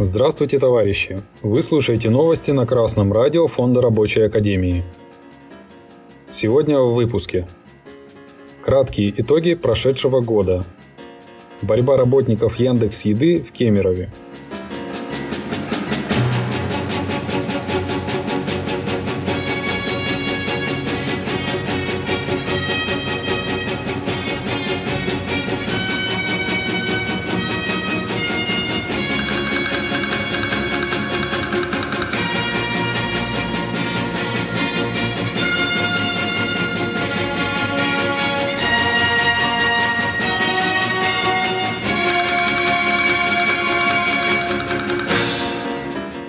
Здравствуйте, товарищи! Вы слушаете новости на Красном радио Фонда Рабочей Академии. Сегодня в выпуске. Краткие итоги прошедшего года. Борьба работников Яндекс Еды в Кемерове –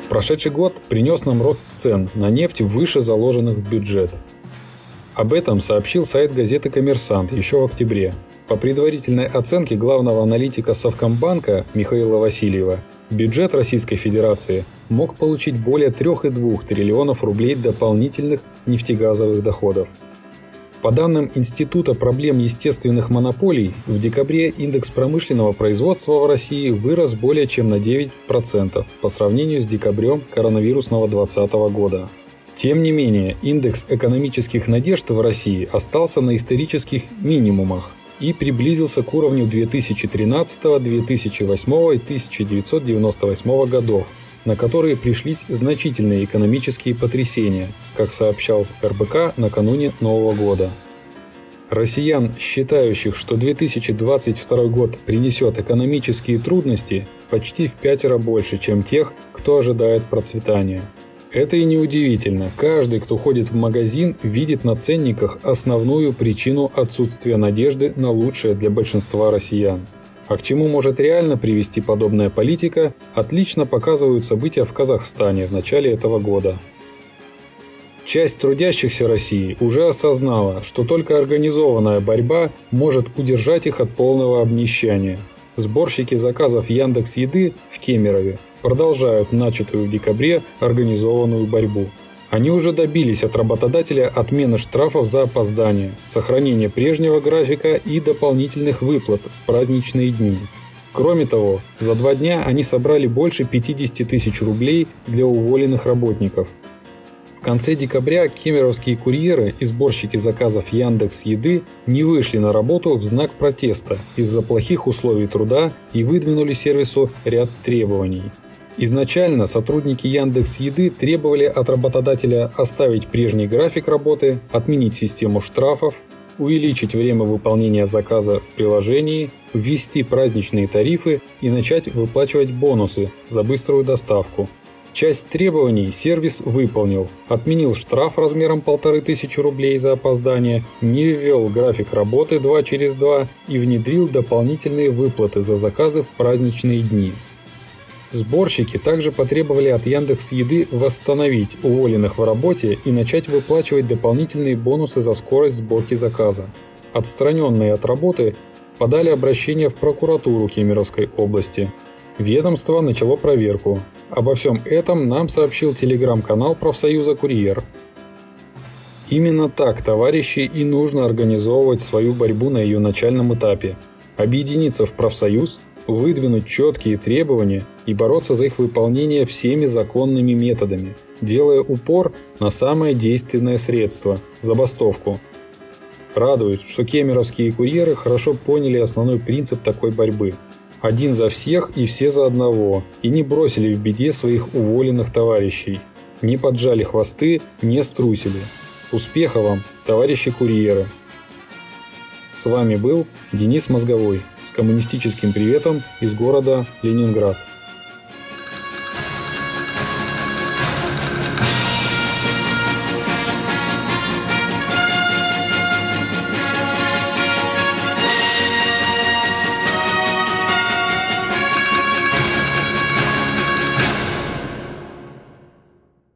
Прошедший год принес нам рост цен на нефть выше заложенных в бюджет. Об этом сообщил сайт газеты «Коммерсант» еще в октябре. По предварительной оценке главного аналитика Совкомбанка Михаила Васильева, бюджет Российской Федерации мог получить более 3,2 триллионов рублей дополнительных нефтегазовых доходов. По данным Института проблем естественных монополий, в декабре индекс промышленного производства в России вырос более чем на 9% по сравнению с декабрем коронавирусного 2020 года. Тем не менее, индекс экономических надежд в России остался на исторических минимумах и приблизился к уровню 2013, 2008 и 1998 годов, на которые пришлись значительные экономические потрясения, как сообщал РБК накануне Нового года. Россиян, считающих, что 2022 год принесет экономические трудности, почти в пятеро больше, чем тех, кто ожидает процветания. Это и не удивительно. Каждый, кто ходит в магазин, видит на ценниках основную причину отсутствия надежды на лучшее для большинства россиян. А к чему может реально привести подобная политика, отлично показывают события в Казахстане в начале этого года. Часть трудящихся России уже осознала, что только организованная борьба может удержать их от полного обнищания. Сборщики заказов Яндекс Еды в Кемерове продолжают начатую в декабре организованную борьбу. Они уже добились от работодателя отмены штрафов за опоздание, сохранения прежнего графика и дополнительных выплат в праздничные дни. Кроме того, за два дня они собрали больше 50 тысяч рублей для уволенных работников. В конце декабря кемеровские курьеры и сборщики заказов Яндекс Еды не вышли на работу в знак протеста из-за плохих условий труда и выдвинули сервису ряд требований. Изначально сотрудники Яндекс Еды требовали от работодателя оставить прежний график работы, отменить систему штрафов, увеличить время выполнения заказа в приложении, ввести праздничные тарифы и начать выплачивать бонусы за быструю доставку. Часть требований сервис выполнил, отменил штраф размером 1500 рублей за опоздание, не ввел график работы 2 через 2 и внедрил дополнительные выплаты за заказы в праздничные дни. Сборщики также потребовали от Яндекс Еды восстановить уволенных в работе и начать выплачивать дополнительные бонусы за скорость сборки заказа. Отстраненные от работы подали обращение в прокуратуру Кемеровской области. Ведомство начало проверку. Обо всем этом нам сообщил телеграм-канал профсоюза «Курьер». Именно так, товарищи, и нужно организовывать свою борьбу на ее начальном этапе. Объединиться в профсоюз – выдвинуть четкие требования и бороться за их выполнение всеми законными методами, делая упор на самое действенное средство – забастовку. Радует, что кемеровские курьеры хорошо поняли основной принцип такой борьбы – один за всех и все за одного, и не бросили в беде своих уволенных товарищей, не поджали хвосты, не струсили. Успеха вам, товарищи курьеры! С вами был Денис Мозговой с коммунистическим приветом из города Ленинград.